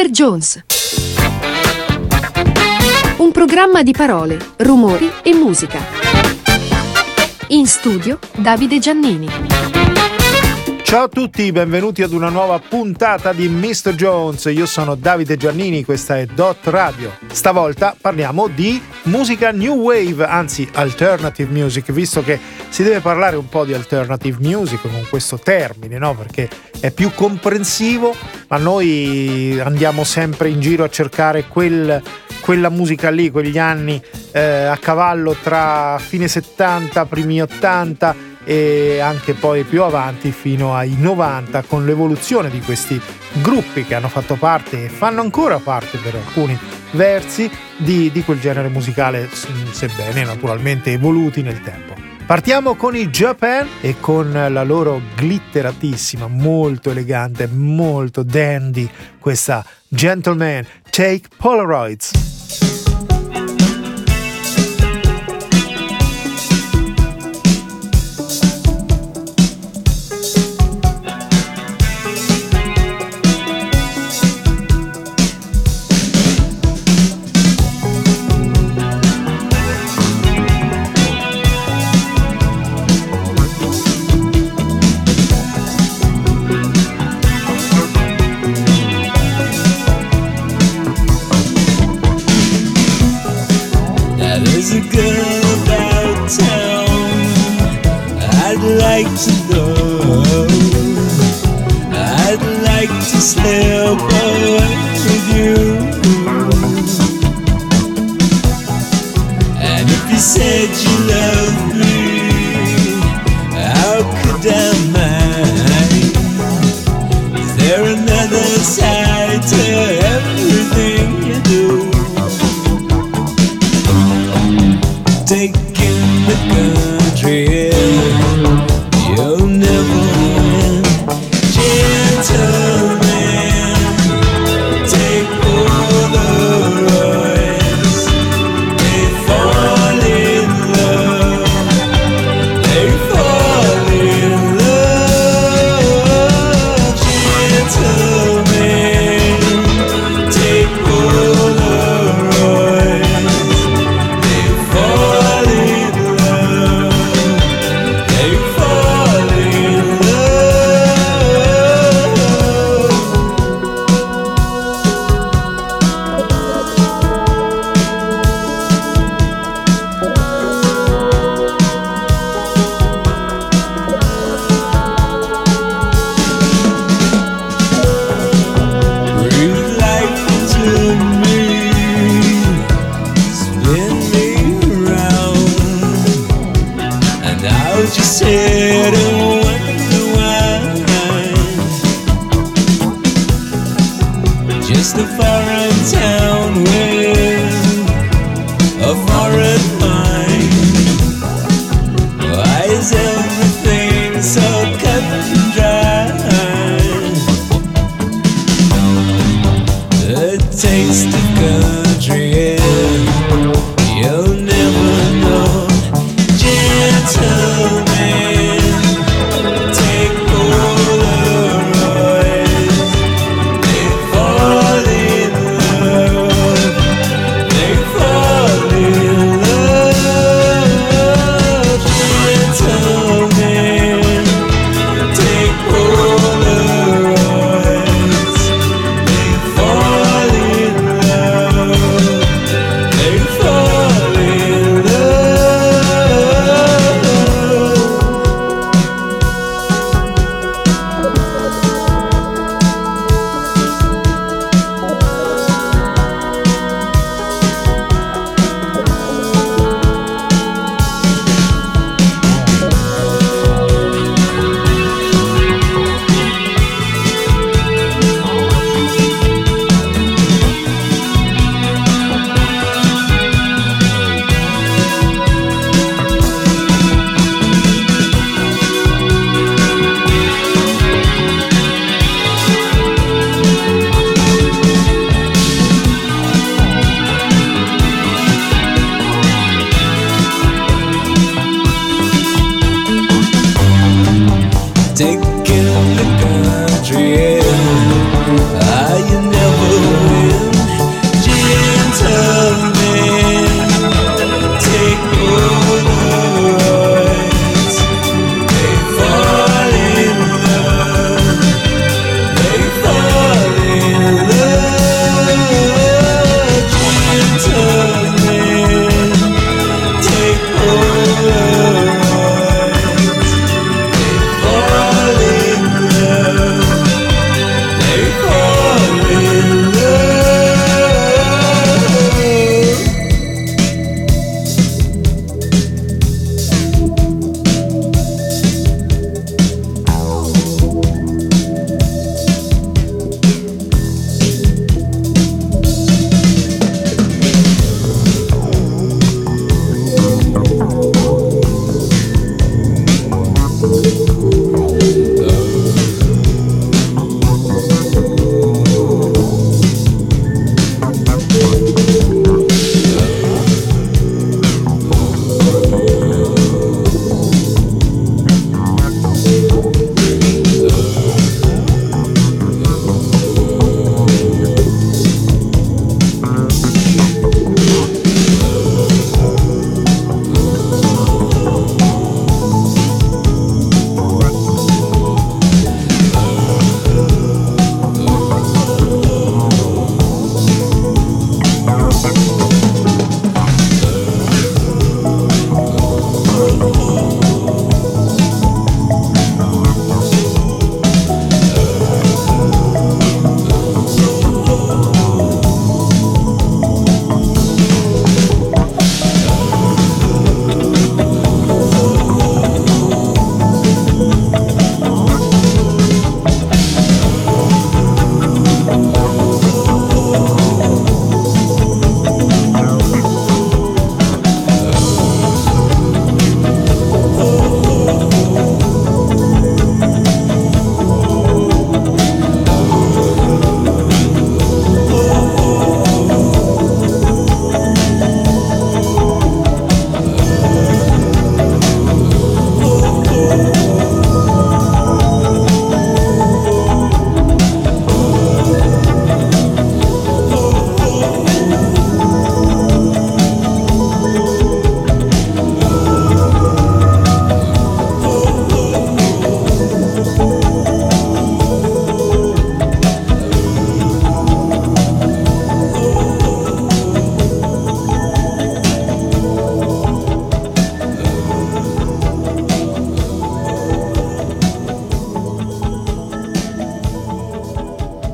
Mr. Jones. Un programma di parole, rumori e musica. In studio Davide Giannini. Ciao a tutti, benvenuti ad una nuova puntata di Mr. Jones. Io sono Davide Giannini, questa è Dot Radio. Stavolta parliamo di musica new wave, anzi alternative music, visto che si deve parlare un po' di alternative music con questo termine, no? Perché è più comprensivo, ma noi andiamo sempre in giro a cercare quel, quella musica lì, quegli anni eh, a cavallo tra fine 70, primi 80 e anche poi più avanti fino ai 90 con l'evoluzione di questi gruppi che hanno fatto parte e fanno ancora parte per alcuni versi di, di quel genere musicale sebbene naturalmente evoluti nel tempo. Partiamo con i Japan e con la loro glitteratissima, molto elegante, molto dandy, questa Gentleman Take Polaroids. like to know. I'd like to slip away with you. And if you said you love.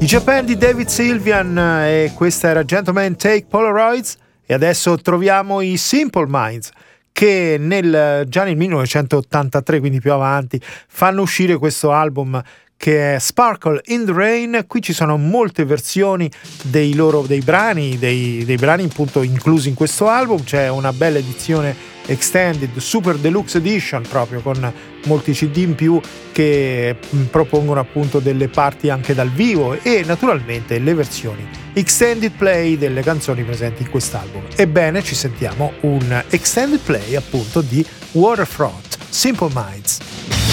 I Japan di David Sylvian e questa era Gentleman Take Polaroids. E adesso troviamo i Simple Minds che nel, già nel 1983, quindi più avanti, fanno uscire questo album che è Sparkle in the Rain. Qui ci sono molte versioni dei loro dei brani, dei, dei brani appunto inclusi in questo album. C'è una bella edizione extended, super deluxe edition proprio con molti CD in più che mm, propongono appunto delle parti anche dal vivo e naturalmente le versioni extended play delle canzoni presenti in quest'album. Ebbene, ci sentiamo un extended play appunto di Waterfront, Simple Minds.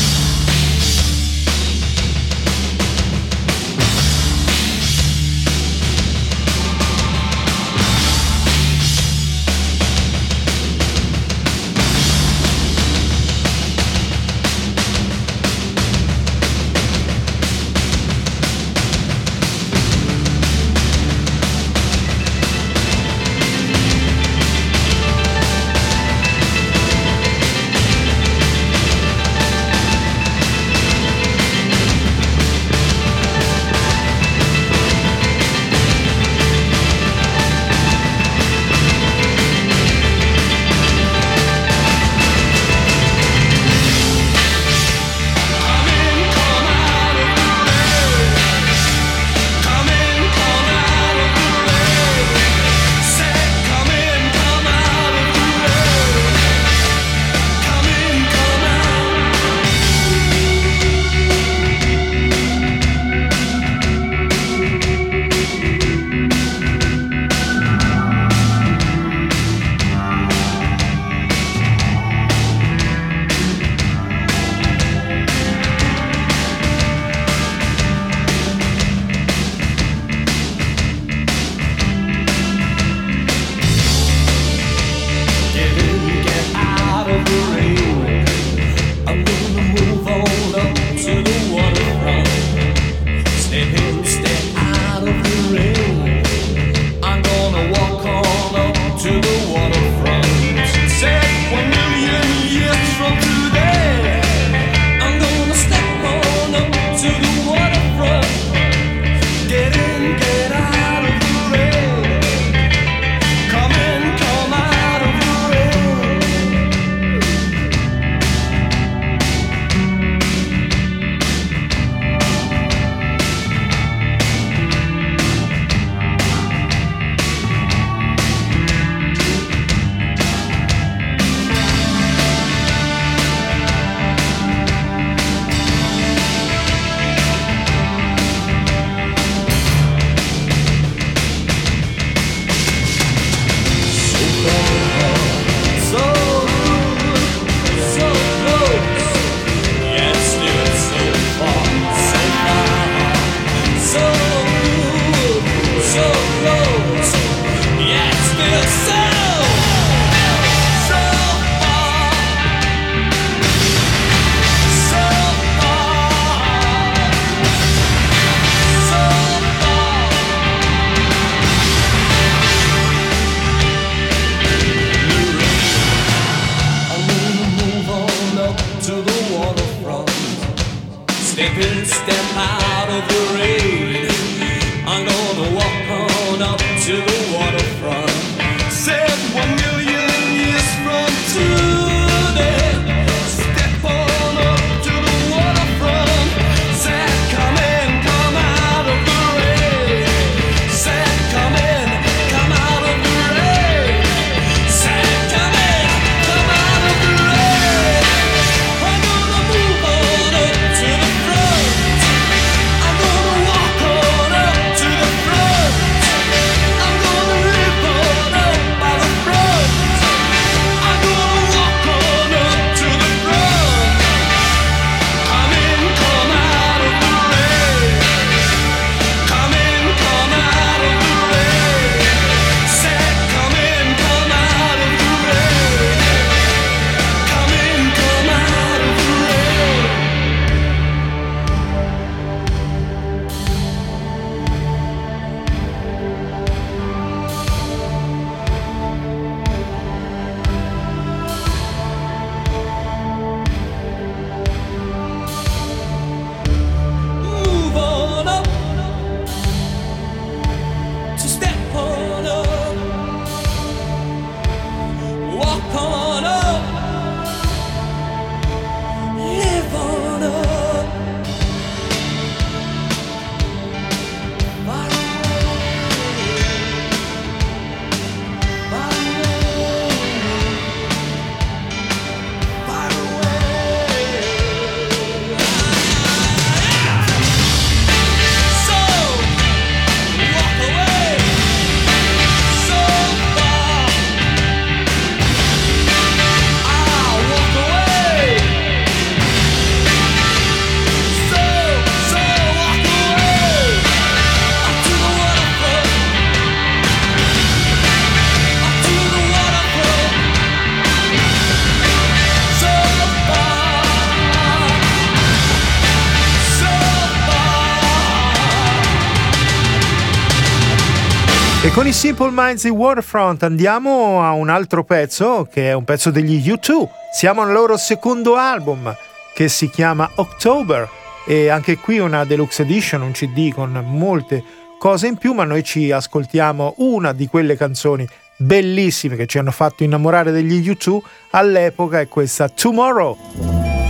Con i Simple Minds di Waterfront andiamo a un altro pezzo che è un pezzo degli U2. Siamo al loro secondo album che si chiama October e anche qui una deluxe edition, un CD con molte cose in più, ma noi ci ascoltiamo una di quelle canzoni bellissime che ci hanno fatto innamorare degli U2 all'epoca è questa Tomorrow.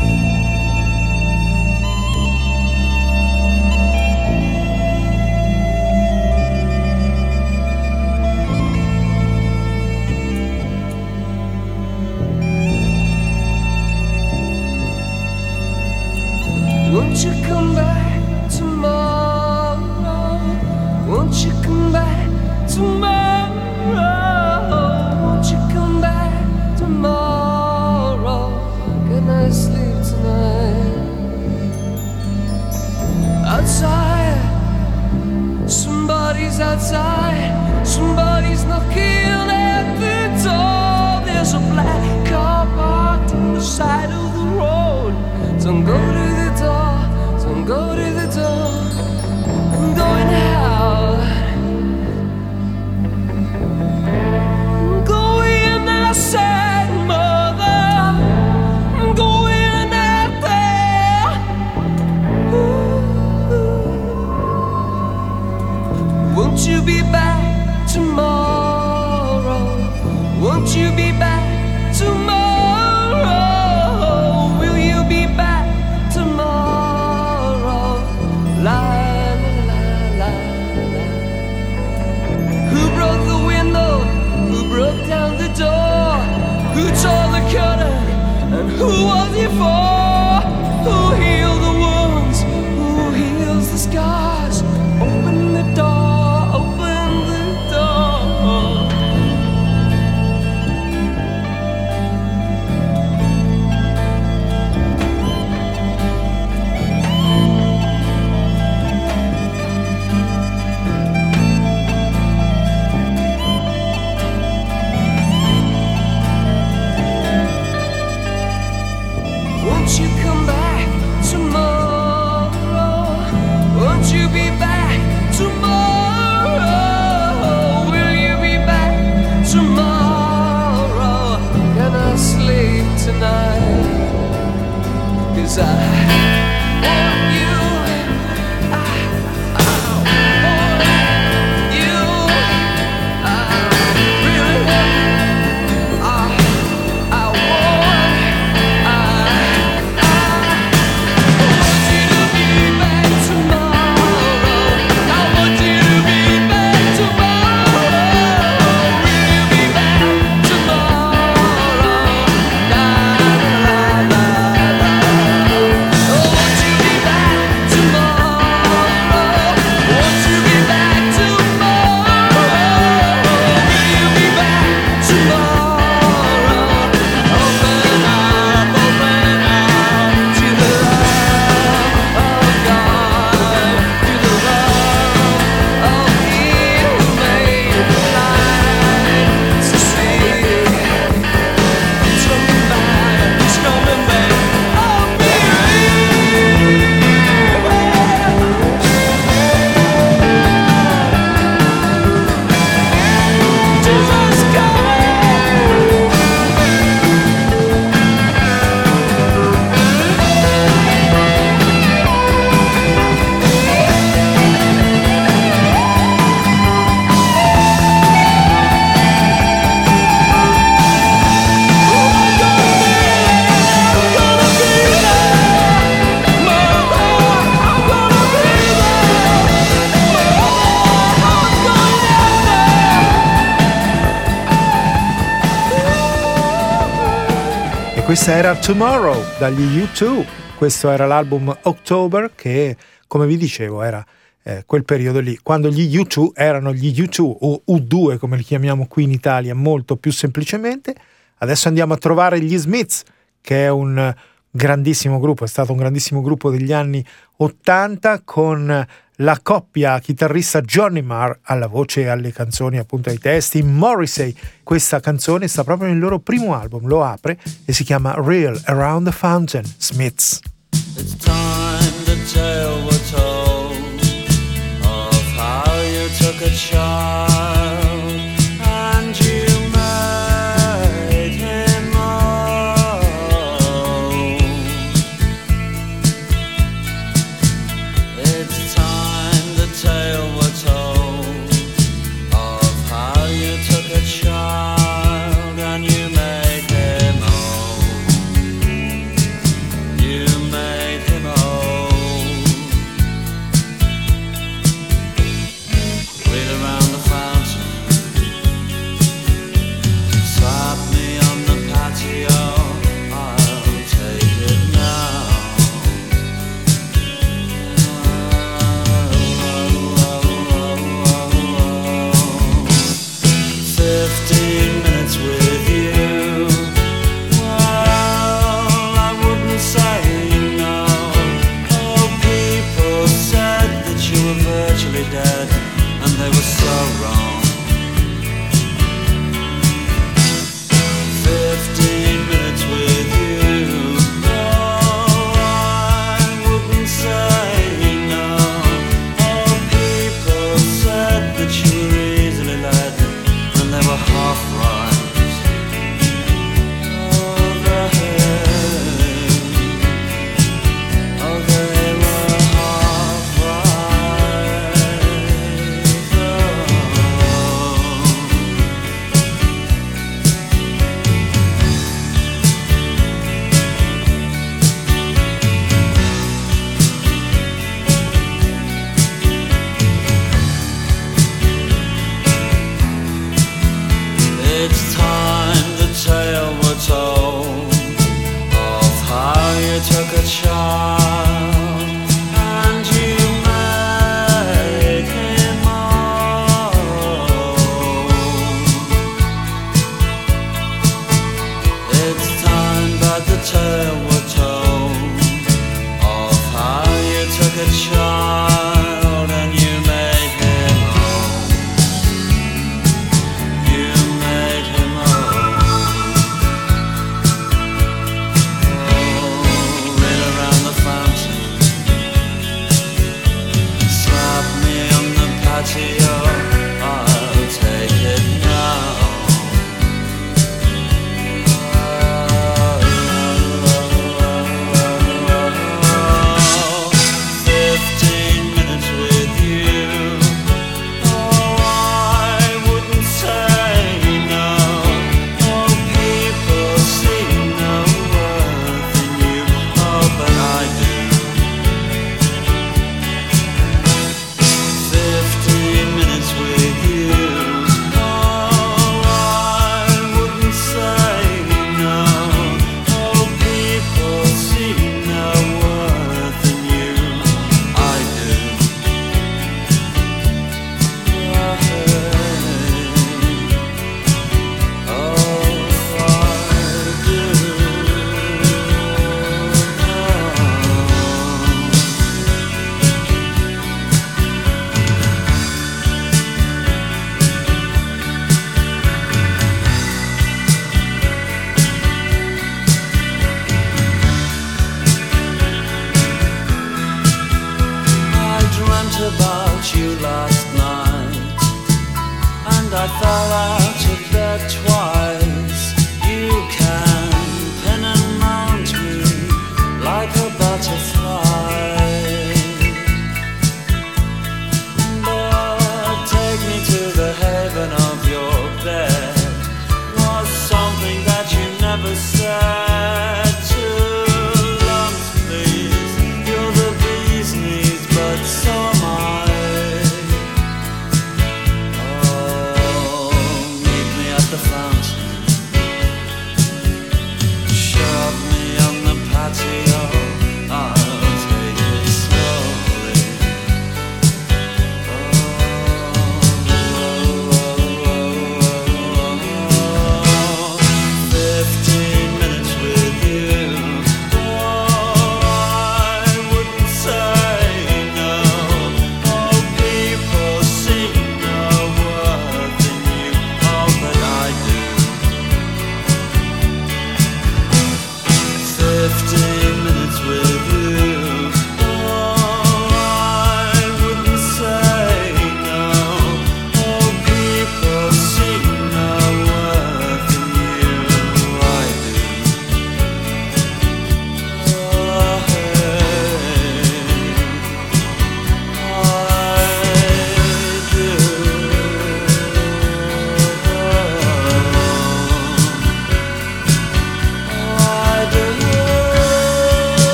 Outside, Questa era Tomorrow dagli U2, questo era l'album October che, come vi dicevo, era eh, quel periodo lì, quando gli U2 erano gli U2 o U2 come li chiamiamo qui in Italia molto più semplicemente. Adesso andiamo a trovare gli Smiths, che è un grandissimo gruppo, è stato un grandissimo gruppo degli anni 80 con la coppia chitarrista Johnny Marr alla voce alle canzoni, appunto ai testi. Morrissey, questa canzone sta proprio nel loro primo album, lo apre e si chiama Real Around the Fountain, Smiths. It's time to tell the tale of how you took a child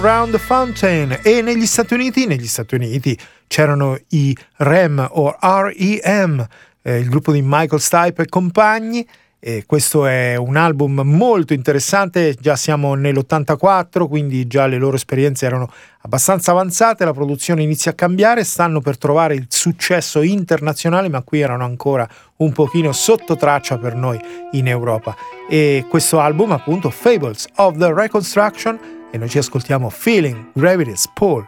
Round Fountain e negli Stati Uniti, negli Stati Uniti c'erano i REM o REM, eh, il gruppo di Michael Stipe e compagni E questo è un album molto interessante, già siamo nell'84, quindi già le loro esperienze erano abbastanza avanzate, la produzione inizia a cambiare, stanno per trovare il successo internazionale, ma qui erano ancora un pochino sotto traccia per noi in Europa. E questo album appunto Fables of the Reconstruction e noi ci ascoltiamo Feeling Gravity's Pull.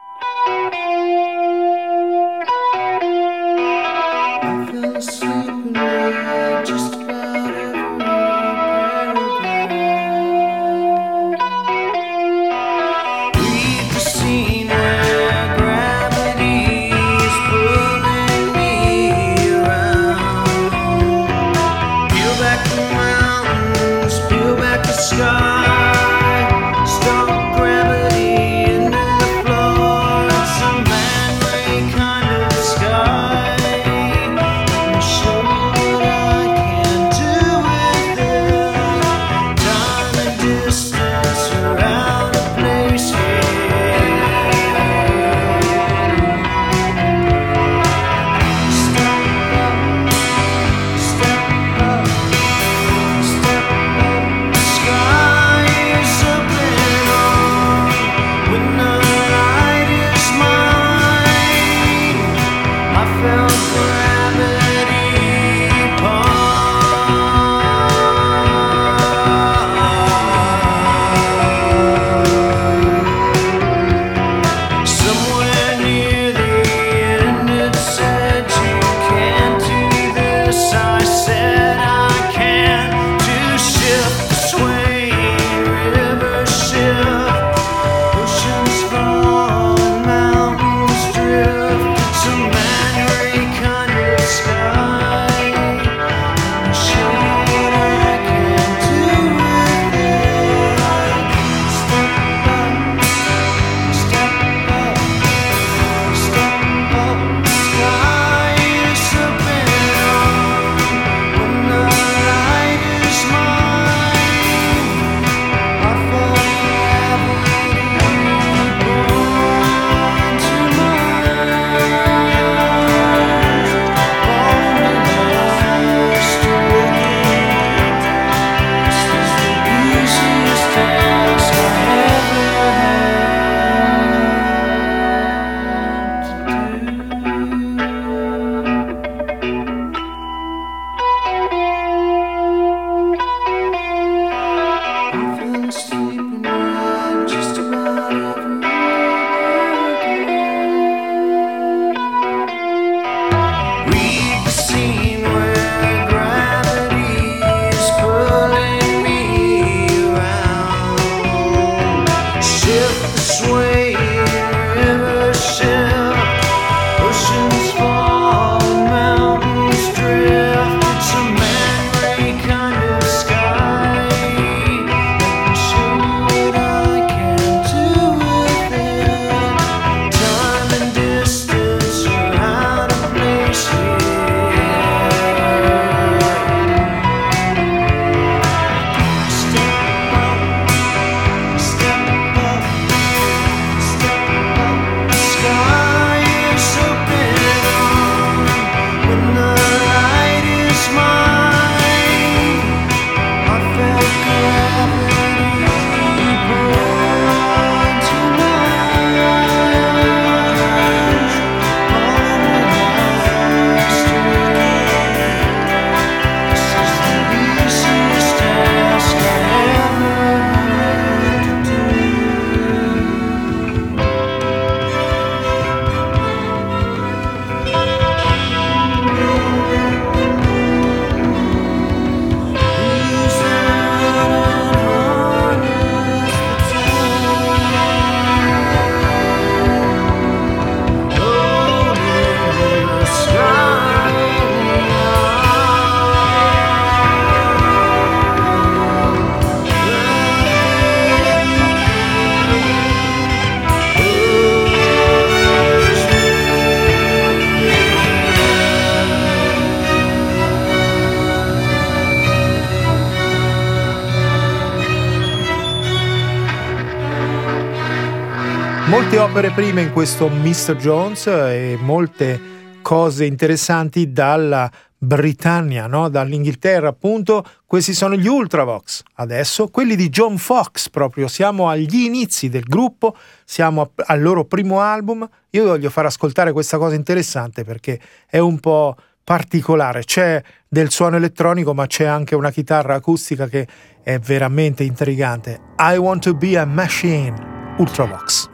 Molte opere prime in questo Mr. Jones e molte cose interessanti dalla Britannia, no? dall'Inghilterra appunto, questi sono gli Ultravox. Adesso quelli di John Fox, proprio siamo agli inizi del gruppo, siamo al loro primo album. Io voglio far ascoltare questa cosa interessante perché è un po' particolare. C'è del suono elettronico, ma c'è anche una chitarra acustica che è veramente intrigante. I Want to Be a Machine, Ultravox.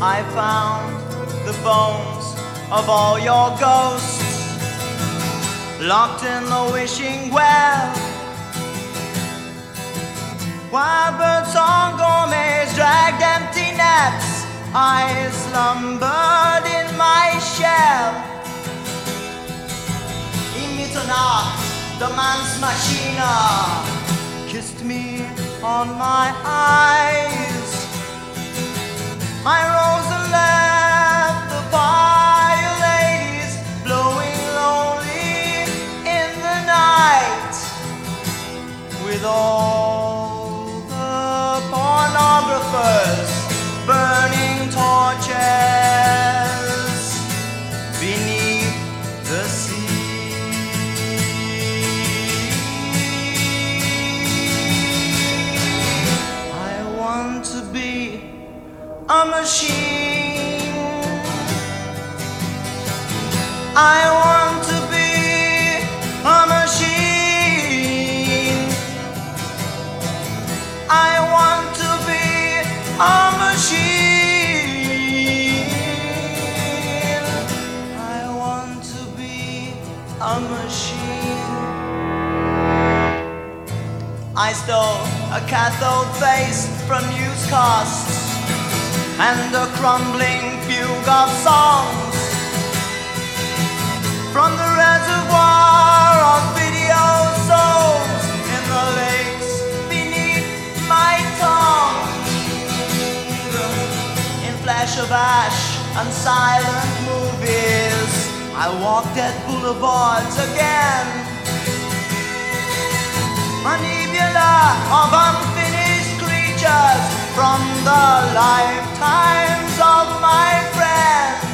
I found the bones of all your ghosts locked in the wishing well. While birds on gourmets dragged empty nets, I slumbered in my shell. Imitana, the man's machina, kissed me on my eyes. I rose and left the ladies blowing lonely in the night with all the pornographers burning a machine. I want to be a machine. I want to be a machine. I want to be a machine. I stole a cathode face from newscasts and a crumbling fugue of songs from the reservoir of video souls in the lakes beneath my tongue. In flash of ash and silent movies, I walked at boulevards again. A nebula of unfinished creatures from the lifetimes of my friends.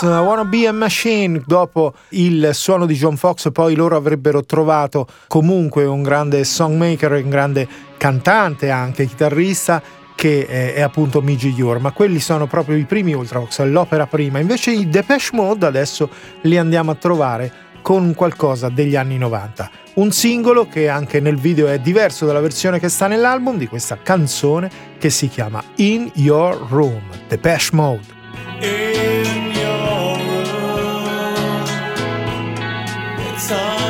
Wanna Be a Machine, dopo il suono di John Fox poi loro avrebbero trovato comunque un grande songmaker, un grande cantante anche, chitarrista che è, è appunto Migi Ure, ma quelli sono proprio i primi Ultravox, l'opera prima. Invece i Depeche Mode adesso li andiamo a trovare con qualcosa degli anni 90. Un singolo che anche nel video è diverso dalla versione che sta nell'album di questa canzone che si chiama In Your Room, Depeche Mode. In your room, time stands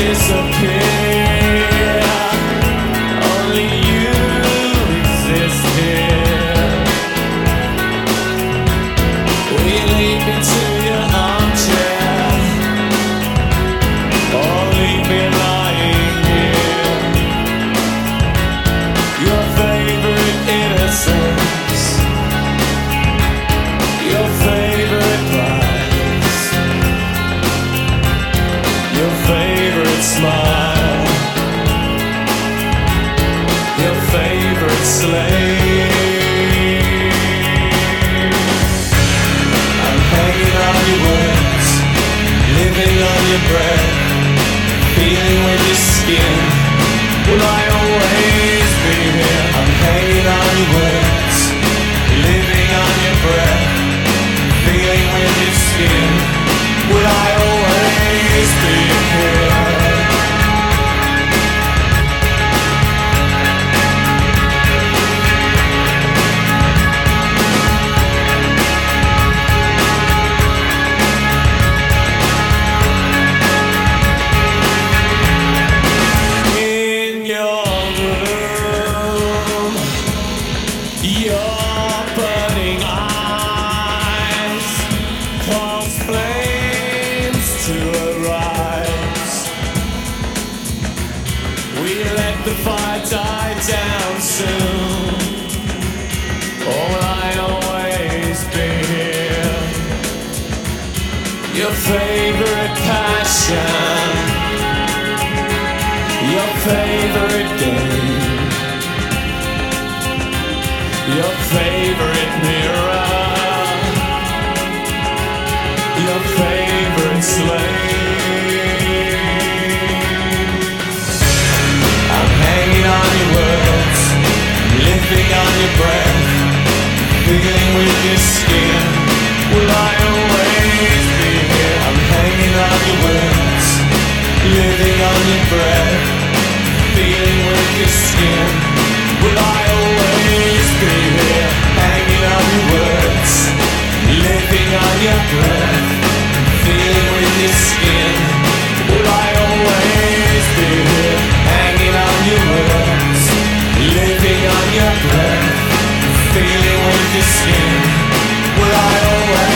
disappear, We're passion, your favorite game. Your favorite mirror, your favorite slave. I'm hanging on your words, living on your breath, feeling with your skin. Will I always be here? I'm hanging on your words, living on your breath, feeling with your skin. Will I always be here? Hanging on your words, living on your breath, feeling with your skin. Will I always be here? Hanging on your words, living on your breath, feeling with your skin. Will I always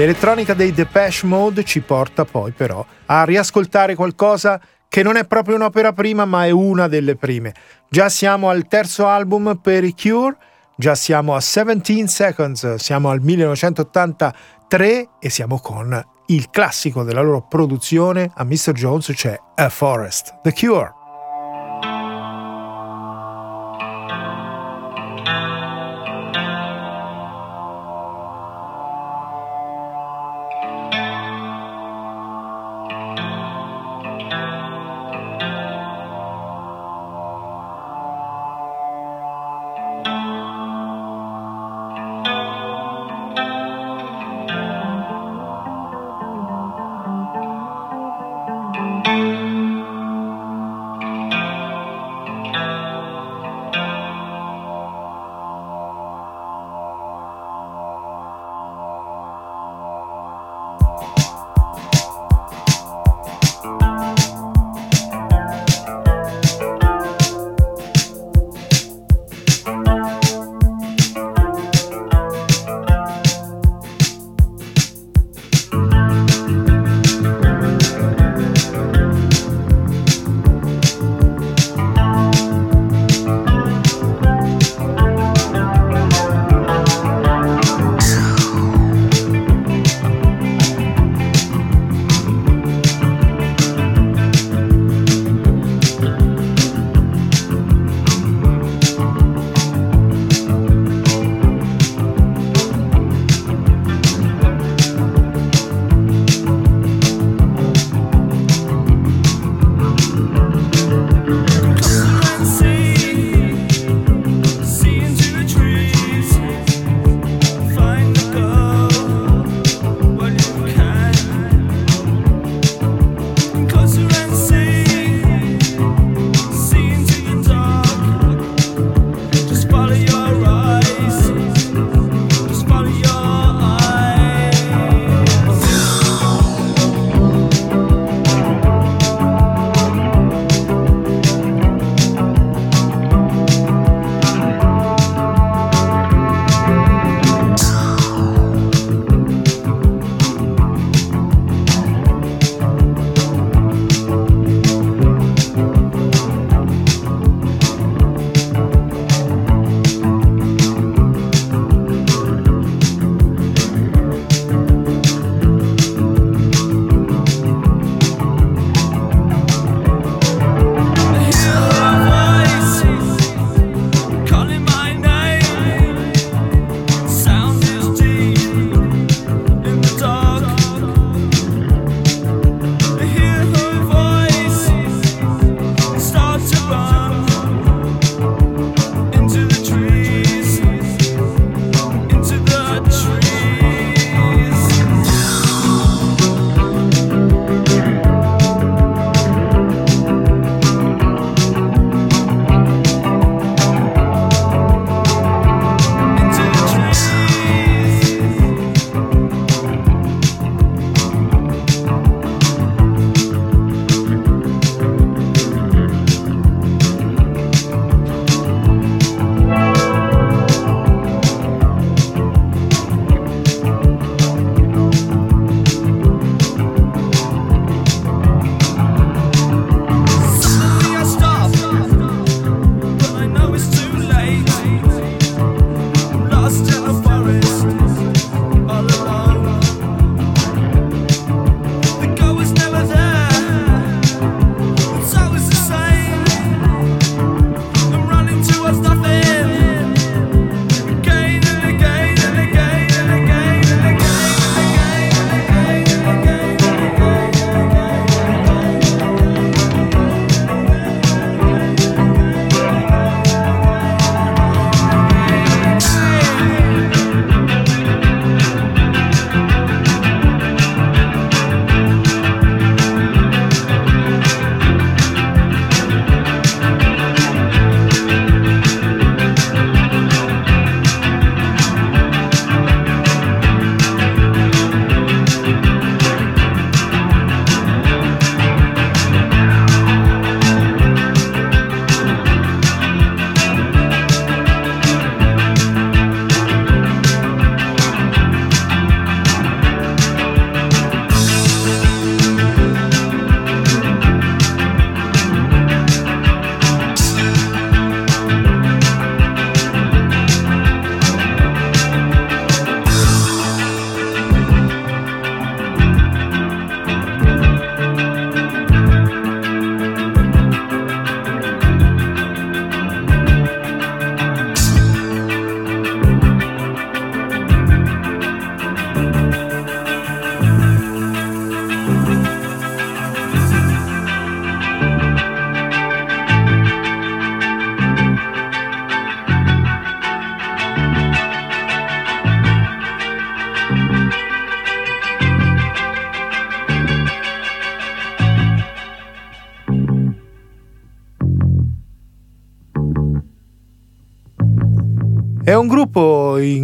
L'elettronica dei Depeche Mode ci porta poi però a riascoltare qualcosa che non è proprio un'opera prima ma è una delle prime. Già siamo al terzo album per i Cure, già siamo a 17 Seconds, siamo al 1983 e siamo con il classico della loro produzione, a Mr. Jones c'è A Forest, The Cure.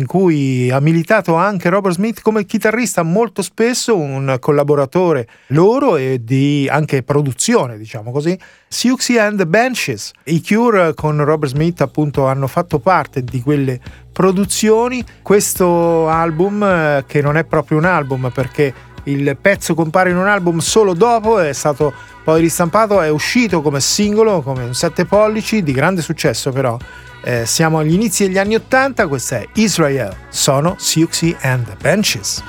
In cui ha militato anche Robert Smith come chitarrista molto spesso, un collaboratore loro e di anche produzione, diciamo così. Siouxsie and the Benches. I Cure con Robert Smith appunto hanno fatto parte di quelle produzioni. Questo album, eh, che non è proprio un album perché il pezzo compare in un album solo dopo, è stato poi ristampato, è uscito come singolo, come un 7 pollici, di grande successo però. Eh, siamo agli inizi degli anni 80, questa è Israel, sono Siouxsie and the Benches.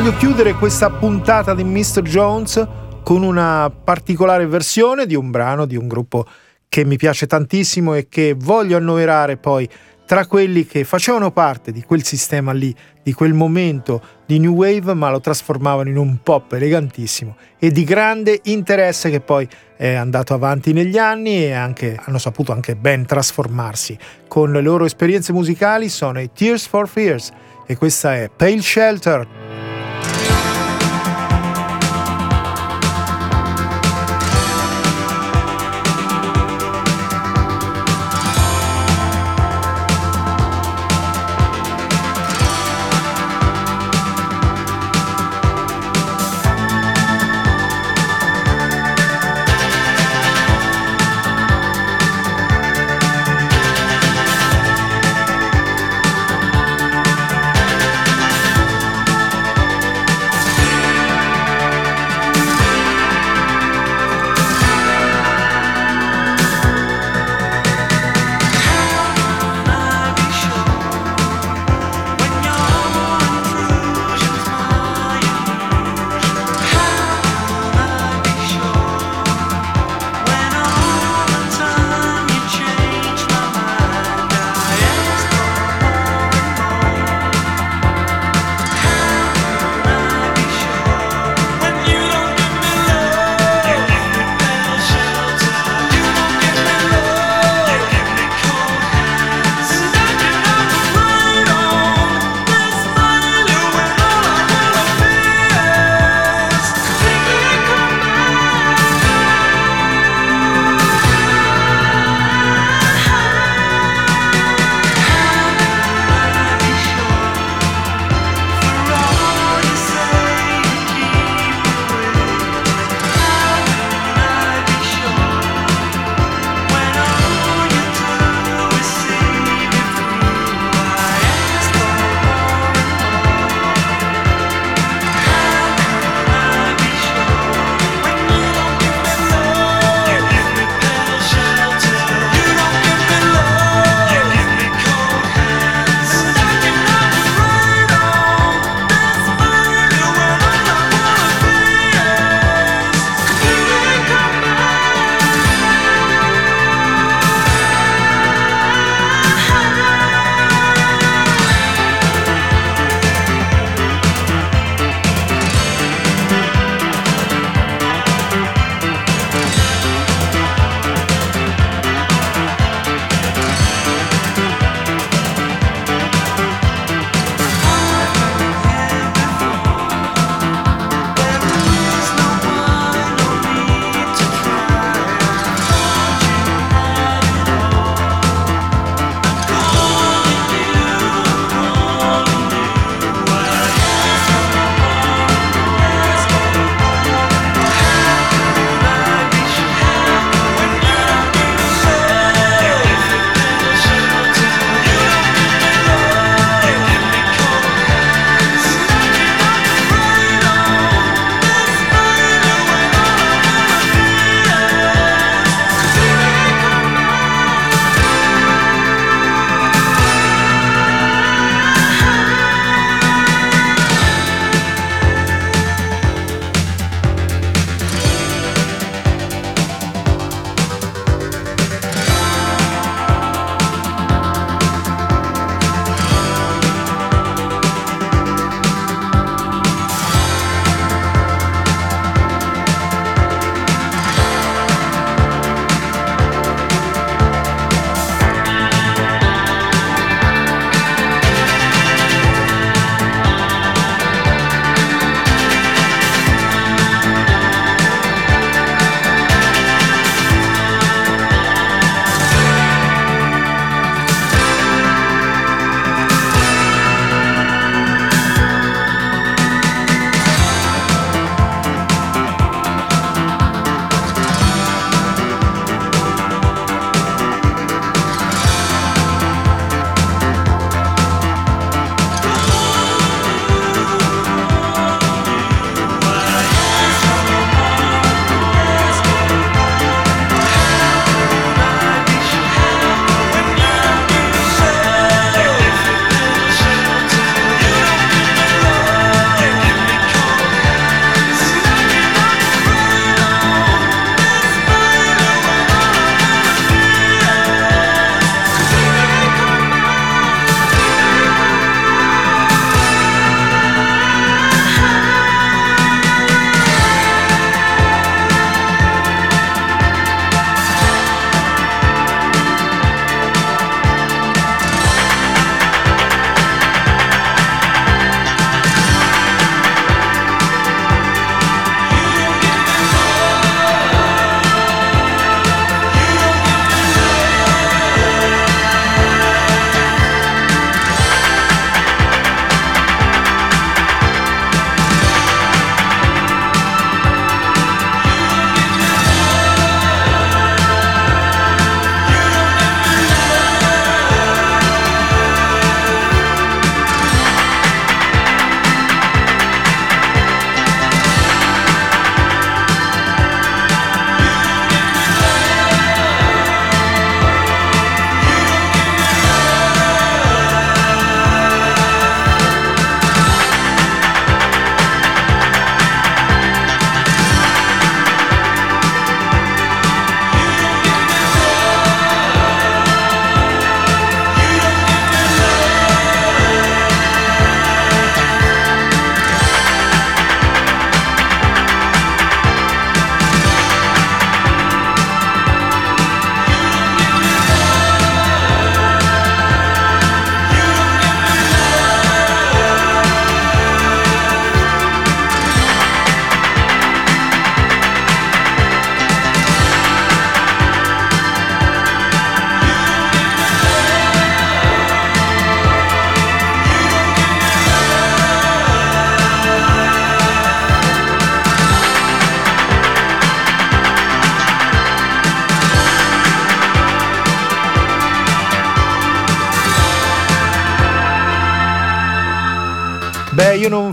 Voglio chiudere questa puntata di Mr. Jones con una particolare versione di un brano di un gruppo che mi piace tantissimo e che voglio annoverare poi tra quelli che facevano parte di quel sistema lì, di quel momento di New Wave, ma lo trasformavano in un pop elegantissimo e di grande interesse che poi è andato avanti negli anni e anche, hanno saputo anche ben trasformarsi. Con le loro esperienze musicali sono i Tears for Fears e questa è Pale Shelter.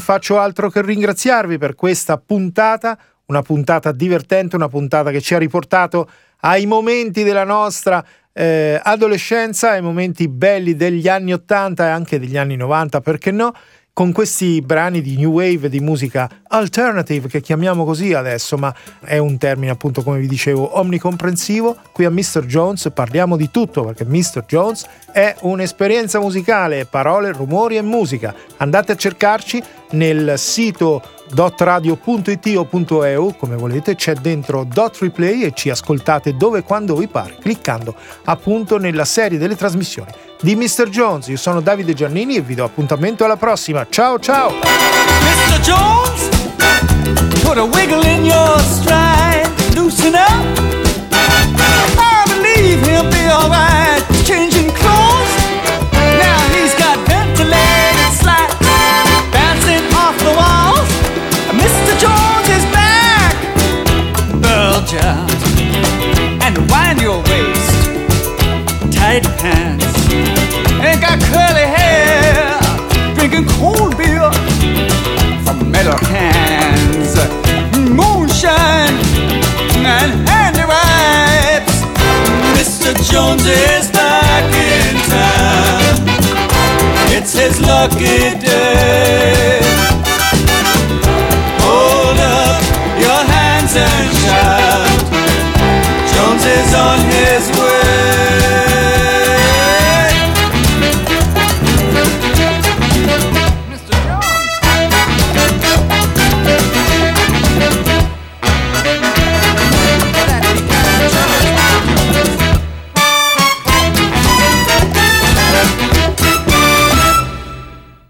Faccio altro che ringraziarvi per questa puntata, una puntata divertente, una puntata che ci ha riportato ai momenti della nostra eh, adolescenza, ai momenti belli degli anni 80 e anche degli anni 90, perché no? con questi brani di new wave, di musica alternative, che chiamiamo così adesso, ma è un termine appunto come vi dicevo omnicomprensivo. Qui a Mr. Jones parliamo di tutto perché Mr. Jones è un'esperienza musicale, parole, rumori e musica. Andate a cercarci nel sito dotradio.it o .eu come volete c'è dentro dot replay e ci ascoltate dove e quando vi pare cliccando appunto nella serie delle trasmissioni di Mr. Jones. Io sono Davide Giannini e vi do appuntamento alla prossima. Ciao ciao! Mr. Jones, put a wiggle in your stride, loosen up. I believe he'll be alright. Wind your waist, tight pants. Ain't got curly hair, drinking cold beer from metal cans, moonshine and handy wipes. Mr. Jones is back in town. It's his lucky day.